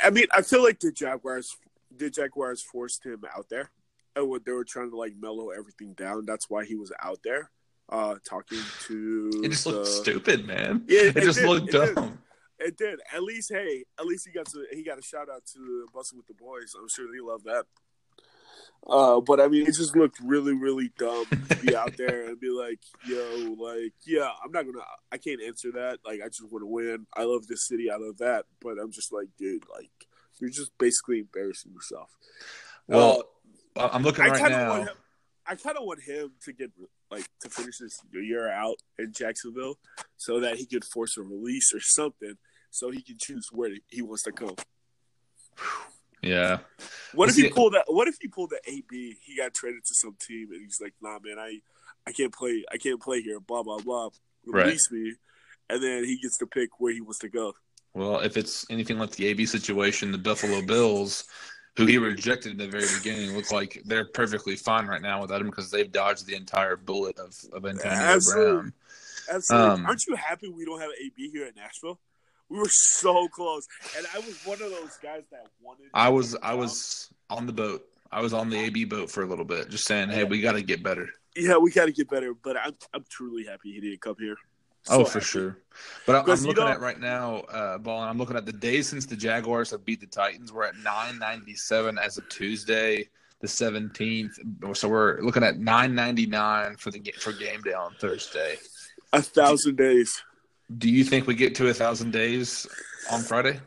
I mean, I feel like the Jaguars the Jaguars forced him out there, and what they were trying to like mellow everything down. That's why he was out there, uh, talking to. It just the, looked stupid, man. Yeah, it, it just did, looked dumb. Did. It did. At least, hey, at least he got to he got a shout out to Bussin' with the Boys. I'm sure they love that. Uh, but I mean, it just looked really, really dumb to be out <laughs> there and be like, "Yo, like, yeah, I'm not gonna, I can't answer that. Like, I just want to win. I love this city. I love that. But I'm just like, dude, like, you're just basically embarrassing yourself." Well, uh, I'm looking right now. Him, I kind of want him to get like to finish this year out in Jacksonville, so that he could force a release or something, so he can choose where he wants to go. <sighs> Yeah. What if he pulled that? What if he pulled the AB? He got traded to some team, and he's like, "Nah, man, I, I can't play. I can't play here. Blah blah blah. Release right. me." And then he gets to pick where he wants to go. Well, if it's anything like the AB situation, the Buffalo Bills, who he rejected in the very beginning, look like they're perfectly fine right now without him because they've dodged the entire bullet of of Antonio Absolutely. Brown. Absolutely. Um, Aren't you happy we don't have AB here at Nashville? We were so close, and I was one of those guys that wanted. I was I was on the boat. I was on the AB boat for a little bit, just saying, "Hey, we got to get better." Yeah, we got to get better. But I'm I'm truly happy he didn't come here. So oh, for happy. sure. But I'm looking at right now, uh, ball, and I'm looking at the days since the Jaguars have beat the Titans. We're at 997 as of Tuesday, the 17th. So we're looking at 999 for the for game day on Thursday. A thousand days. Do you think we get to a thousand days on Friday?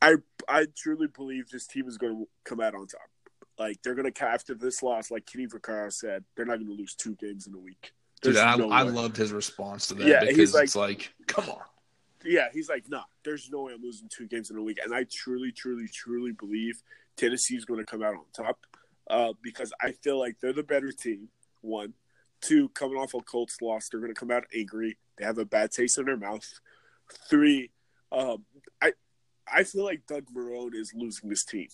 I I truly believe this team is going to come out on top. Like they're going to after this loss, like Kenny Vaccaro said, they're not going to lose two games in a week. Dude, I, no I loved his response to that yeah, because like, it's like, come on. Yeah, he's like, nah, there's no way I'm losing two games in a week. And I truly, truly, truly believe Tennessee's going to come out on top uh, because I feel like they're the better team. One, two, coming off a Colts loss, they're going to come out angry. They have a bad taste in their mouth. Three, um, I I feel like Doug Marrone is losing this team.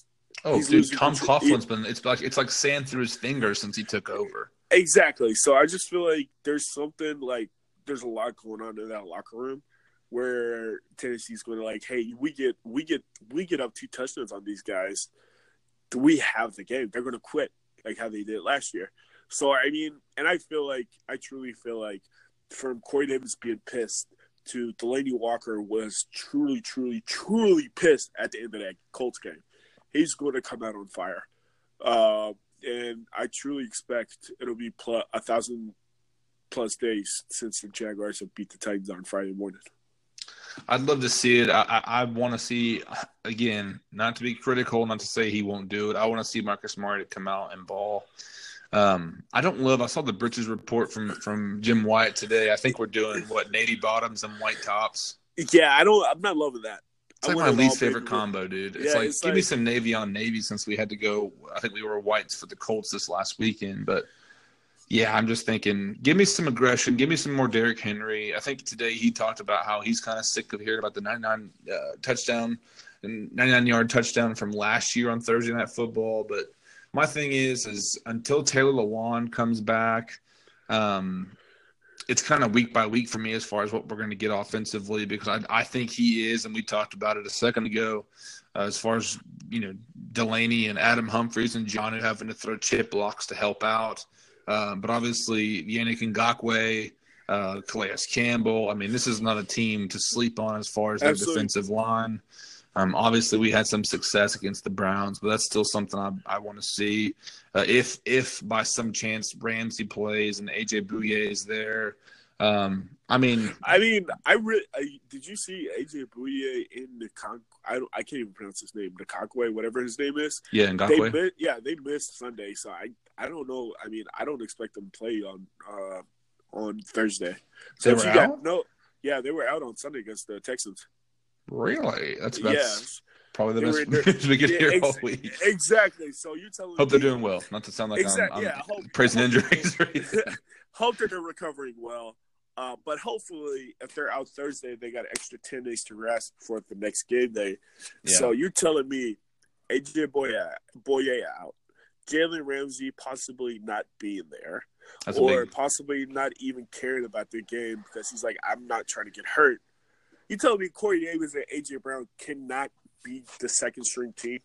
Oh, He's dude, Tom Coughlin's been it's like it's like sand through his fingers since he took over. Exactly. So I just feel like there's something like there's a lot going on in that locker room where Tennessee's going to like, hey, we get we get we get up two touchdowns on these guys. Do we have the game? They're going to quit like how they did last year. So I mean, and I feel like I truly feel like from Corey Davis being pissed to Delanie Walker was truly, truly, truly pissed at the end of that Colts game. He's going to come out on fire. Uh, and I truly expect it'll be plus, a thousand plus days since the Jaguars have beat the Titans on Friday morning. I'd love to see it. I, I, I want to see again, not to be critical, not to say he won't do it. I want to see Marcus Mariota come out and ball. Um, I don't love. I saw the britches report from from Jim Wyatt today. I think we're doing what navy bottoms and white tops. Yeah, I don't. I'm not loving that. It's like my least favorite combo, dude. It's yeah, like it's give like, me some navy on navy since we had to go. I think we were whites for the Colts this last weekend, but yeah, I'm just thinking, give me some aggression, give me some more Derrick Henry. I think today he talked about how he's kind of sick of hearing about the 99 uh, touchdown and 99 yard touchdown from last year on Thursday Night Football, but my thing is is until Taylor Lewan comes back, um, it's kind of week by week for me as far as what we're going to get offensively because I, I think he is, and we talked about it a second ago, uh, as far as you know Delanie and Adam Humphries and John having to throw chip blocks to help out, uh, but obviously Yannick Ngakoue, uh, Calais Campbell. I mean, this is not a team to sleep on as far as their defensive line. Um, obviously, we had some success against the Browns, but that's still something I, I want to see. Uh, if if by some chance Ramsey plays and AJ Bouye is there, um, I mean, I mean, I really did. You see AJ Bouye in the con? I don't, I can't even pronounce his name. The Conquay, whatever his name is. Yeah, Ngakoue. They, yeah, they missed Sunday, so I I don't know. I mean, I don't expect them to play on uh, on Thursday. So they were out. Got, no, yeah, they were out on Sunday against the Texans. Really? That's that's yeah. probably the best we get <laughs> yeah, here ex- all week. Exactly. So you tell hope they're doing well. Not to sound like exactly, I'm, I'm yeah, hope, praising injuries. <laughs> hope that they're recovering well. Uh, but hopefully, if they're out Thursday, they got extra ten days to rest for the next game day. Yeah. So you're telling me AJ Bouye, Bouye out, Jalen Ramsey possibly not being there, That's or big... possibly not even caring about their game because he's like, I'm not trying to get hurt. You tell me Corey Davis and AJ Brown cannot beat the second string team.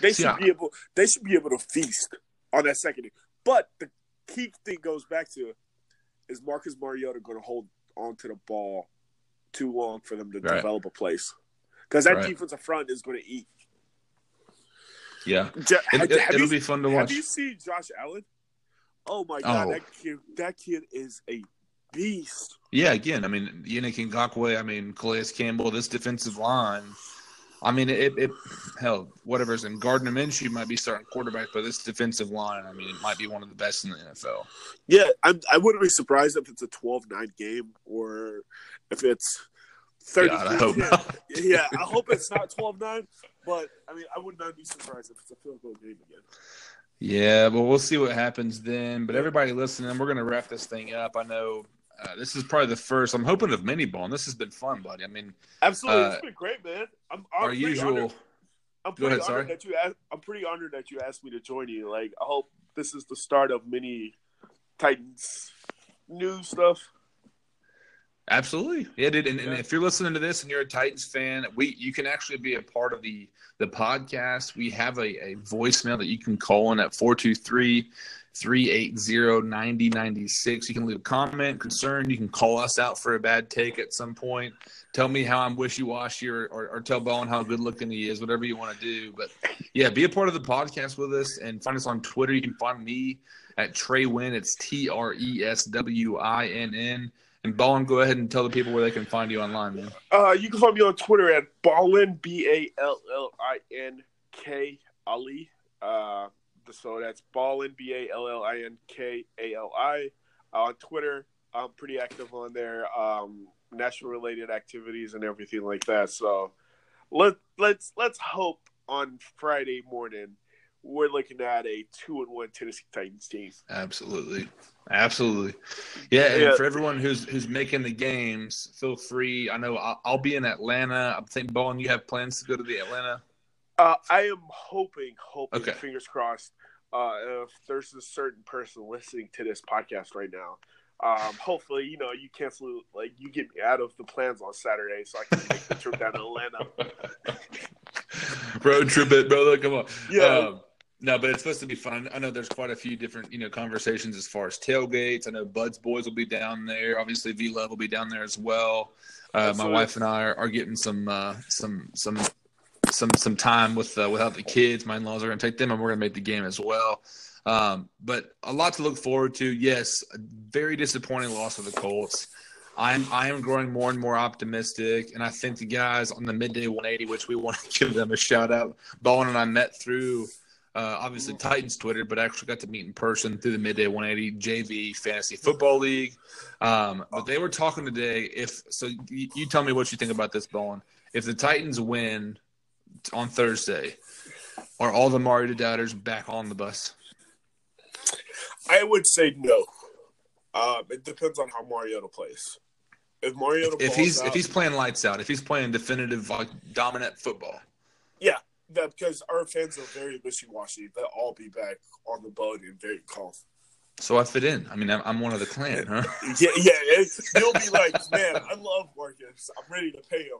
They should yeah. be able. They should be able to feast on that second. But the key thing goes back to is Marcus Mariota going to hold onto the ball too long for them to right. develop a place? Because that right. defensive front is going to eat. Yeah, it, will be fun to watch. Have you seen Josh Allen? Oh my god, oh. that kid! That kid is a beast. Yeah, again, I mean, Yannick Ngakoue, I mean, Calais Campbell, this defensive line. I mean, it, it hell, whatever's in Gardner Minshew might be starting quarterback, but this defensive line, I mean, it might be one of the best in the NFL. Yeah, I'm, I would not be surprised if it's a 12-9 game or if it's 30. God, I hope not. <laughs> yeah, I hope it's not 12-9, but I mean, I would not be surprised if it's a field goal game again. Yeah, but we'll see what happens then. But everybody listening, we're going to wrap this thing up. I know uh, this is probably the first. I'm hoping of mini ball, and this has been fun, buddy. I mean, absolutely, uh, it's been great, man. I'm, I'm our usual. Honored. I'm pretty Go ahead, sorry. That you asked, I'm pretty honored that you asked me to join you. Like, I hope this is the start of many Titans new stuff. Absolutely, yeah, dude. And, yeah. and, if you're listening to this and you're a Titans fan, we you can actually be a part of the the podcast. We have a, a voicemail that you can call in at 423 380-9096. You can leave a comment, concern. You can call us out for a bad take at some point. Tell me how I'm wishy-washy or, or, or tell Ballin how good looking he is, whatever you want to do. But, yeah, be a part of the podcast with us and find us on Twitter. You can find me at Trey Winn. It's T-R-E-S-W-I-N-N. And Ballin, go ahead and tell the people where they can find you online, man. Uh, you can find me on Twitter at Ballin, B-A-L-L-I-N-K, Ali. Uh, so that's Ballin B A L L I N K A L I on Twitter. I'm pretty active on there, um, national related activities and everything like that. So let let's let's hope on Friday morning we're looking at a two and one Tennessee Titans team. Absolutely, absolutely, yeah. And yeah. for everyone who's who's making the games, feel free. I know I'll, I'll be in Atlanta. I'm think Ballin, you have plans to go to the Atlanta. Uh, I am hoping, hoping, okay. fingers crossed, uh, if there's a certain person listening to this podcast right now, um, hopefully, you know, you cancel, like, you get me out of the plans on Saturday so I can make the trip down to Atlanta. <laughs> Road trip it, brother. Come on. Yeah. Um, no, but it's supposed to be fun. I know there's quite a few different, you know, conversations as far as tailgates. I know Bud's boys will be down there. Obviously, V Love will be down there as well. Uh, my wife and I are, are getting some uh, some some some some time with uh, without the kids. My in-laws are going to take them, and we're going to make the game as well. Um, but a lot to look forward to. Yes, very disappointing loss for the Colts. I'm I am growing more and more optimistic, and I think the guys on the midday 180, which we want to <laughs> give them a shout out. Ballin and I met through uh, obviously Titans Twitter, but I actually got to meet in person through the midday 180 JV Fantasy Football League. Um, but they were talking today. If so, you tell me what you think about this, Ballin. If the Titans win on Thursday, are all the Mario doubters back on the bus? I would say no. Um, it depends on how Mariota plays. If Mariota, if, if he's out, if he's playing lights out, if he's playing definitive like dominant football, yeah, that because our fans are very wishy washy. They'll all be back on the boat and very calm. So I fit in. I mean, I'm, I'm one of the clan, huh? <laughs> yeah, yeah. you'll be like, man, I love Marcus. I'm ready to pay him.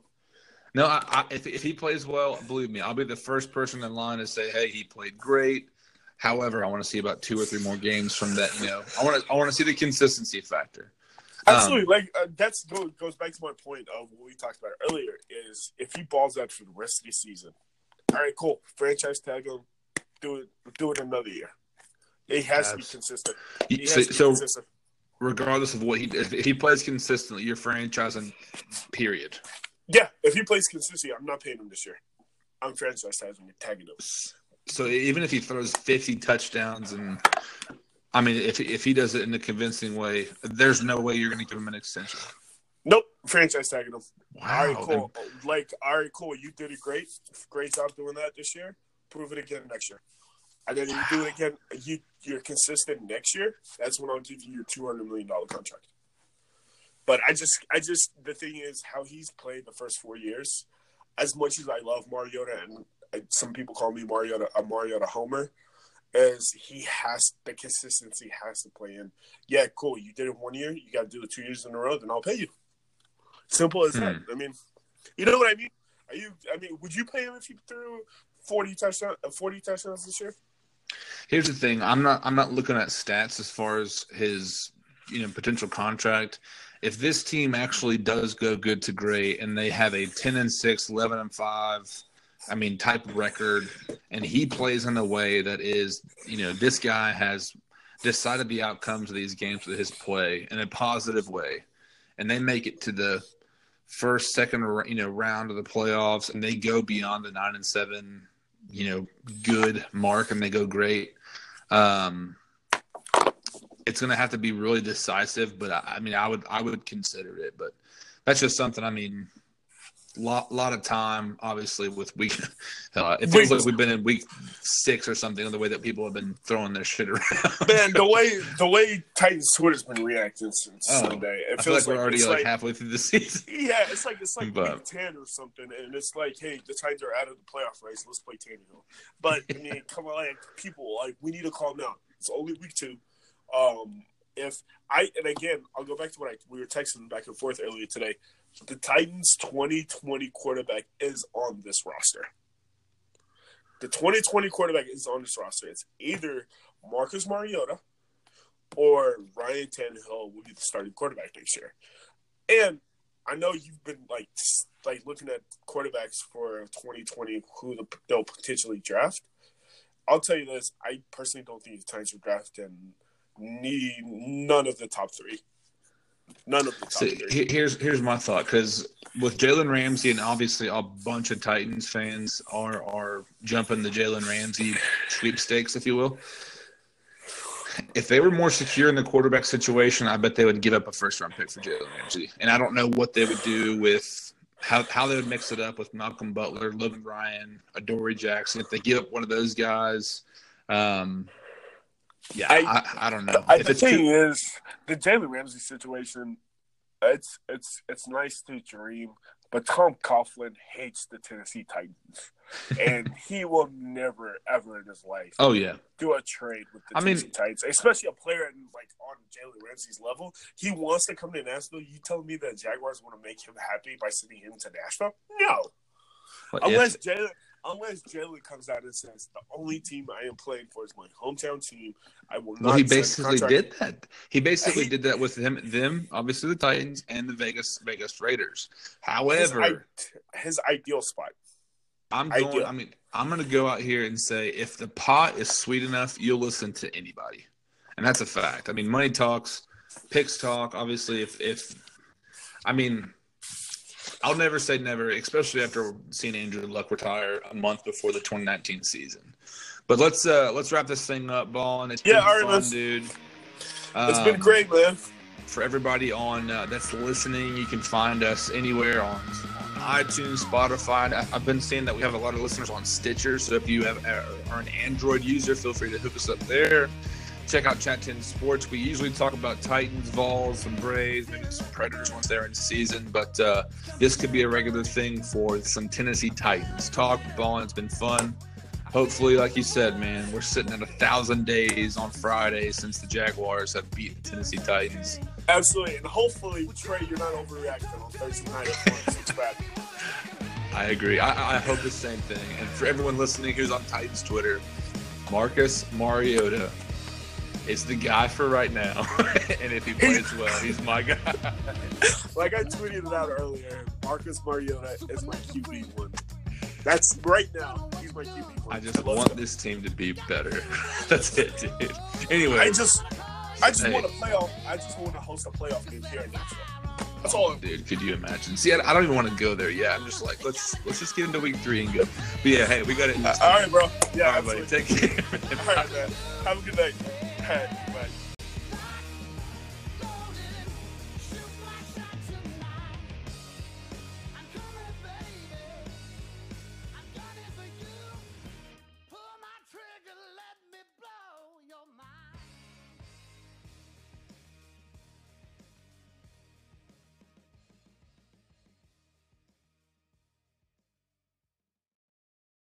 No, I, I, if if he plays well, believe me, I'll be the first person in line to say, "Hey, he played great." However, I want to see about two or three more games from that. You know, I want to I want to see the consistency factor. Absolutely, um, like uh, that's goes, goes back to my point of what we talked about earlier. Is if he balls out for the rest of the season, all right, cool, franchise tag him, do it, do it another year. He has to be consistent. He so, so consistent. regardless of what he if he plays consistently, you're franchising. Period. Yeah, if he plays consistently, I'm not paying him this year. I'm franchise tagging tagging him. So even if he throws 50 touchdowns and I mean, if if he does it in a convincing way, there's no way you're going to give him an extension. Nope, franchise tagging him. Wow, all right, cool. Then... Like, all right, cool. You did a great. Great job doing that this year. Prove it again next year. And then wow. you do it again. You you're consistent next year. That's when I'll give you your two hundred million dollar contract. But I just, I just, the thing is how he's played the first four years. As much as I love Mariota, and some people call me Mariota a Mariota homer, is he has the consistency has to play in. Yeah, cool. You did it one year. You got to do it two years in a row. Then I'll pay you. Simple as hmm. that. I mean, you know what I mean? Are you? I mean, would you pay him if he threw forty touchdowns, uh, forty touchdowns this year? Here's the thing. I'm not. I'm not looking at stats as far as his, you know, potential contract. If this team actually does go good to great, and they have a ten and 6, 11 and five, I mean, type of record, and he plays in a way that is, you know, this guy has decided the outcomes of these games with his play in a positive way, and they make it to the first, second, you know, round of the playoffs, and they go beyond the nine and seven, you know, good mark, and they go great. Um, it's going to have to be really decisive, but I, I mean, I would I would consider it, but that's just something. I mean, lot lot of time obviously with week <laughs> uh, it feels like we've been in week six or something of the way that people have been throwing their shit around man the way <laughs> the way titans twitter's been reacting since oh, sunday it feels like we're already like, like, halfway through the season <laughs> yeah it's like it's like but, week 10 or something and it's like hey the titans are out of the playoff race let's play Tannehill. but i mean come on like people like we need to calm down it's only week two um if I and again I'll go back to what I we were texting back and forth earlier today the Titans 2020 quarterback is on this roster. The 2020 quarterback is on this roster. It's either Marcus Mariota or Ryan Tannehill will be the starting quarterback next year. And I know you've been like like looking at quarterbacks for 2020 who they'll potentially draft. I'll tell you this: I personally don't think the Titans will draft and need none of the top three. None of the top so here's here's my thought because with Jalen Ramsey and obviously a bunch of Titans fans are are jumping the Jalen Ramsey sweepstakes, if you will. If they were more secure in the quarterback situation, I bet they would give up a first round pick for Jalen Ramsey. And I don't know what they would do with how how they would mix it up with Malcolm Butler, Logan Ryan, Adoree Jackson. If they give up one of those guys, um, yeah, I, I, I don't know. I, the thing too- is, the Jalen Ramsey situation. It's it's it's nice to dream, but Tom Coughlin hates the Tennessee Titans, and <laughs> he will never ever in his life. Oh yeah, do a trade with the I Tennessee mean, Titans, especially a player in, like on Jalen Ramsey's level. He wants to come to Nashville. You telling me that Jaguars want to make him happy by sending him to Nashville? No, unless Jalen unless Jalen comes out and says the only team I am playing for is my hometown team, I will not. Well, he <laughs> basically did that. He basically he, did that with them, them, obviously the Titans and the Vegas Vegas Raiders. However, his, his ideal spot. I'm going. Ideal. I mean, I'm going to go out here and say if the pot is sweet enough, you'll listen to anybody, and that's a fact. I mean, money talks, picks talk. Obviously, if if I mean I'll never say never, especially after seeing Andrew Luck retire a month before the 2019 season. But let's uh let's wrap this thing up, Ball. And it's yeah, been fun, dude. Um, it's been um, great, man. For everybody on uh, that's listening, you can find us anywhere on, on iTunes, Spotify. I've been seeing that we have a lot of listeners on Stitcher. So if you have uh, are an Android user, feel free to hook us up there. Check out ChattTenn Sports. We usually talk about Titans, Vols, some Braves, maybe some Predators once they're in season, but uh, this could be a regular thing for some Tennessee Titans. Talk, ball, it's been fun. Hopefully, like you said, man, we're sitting at a thousand days on Friday since the Jaguars have beat the Tennessee Titans. Absolutely, and hopefully, Trey, you're not overreacting on Thursday night. <laughs> I agree. I, I hope the same thing. And for everyone listening who's on Titans Twitter, Marcus Mariota is the guy for right now. <laughs> and if he plays well, he's my guy. <laughs> like I tweeted it out earlier, Marcus Mariota is my QB one. That's right now. He's my QB one. I just want this team to be better. <laughs> That's it, dude. Anyway, I just, I just hey. want to playoff. I just want to host a playoff game here in Nashville. That's all. Dude, could you imagine? See, I, I, don't even want to go there yet. I'm just like, let's let's just get into week three and go. But yeah, hey, we got it. Uh, all right, bro. Yeah, all right, buddy. Take care. all right, man. Have a good night. Bye.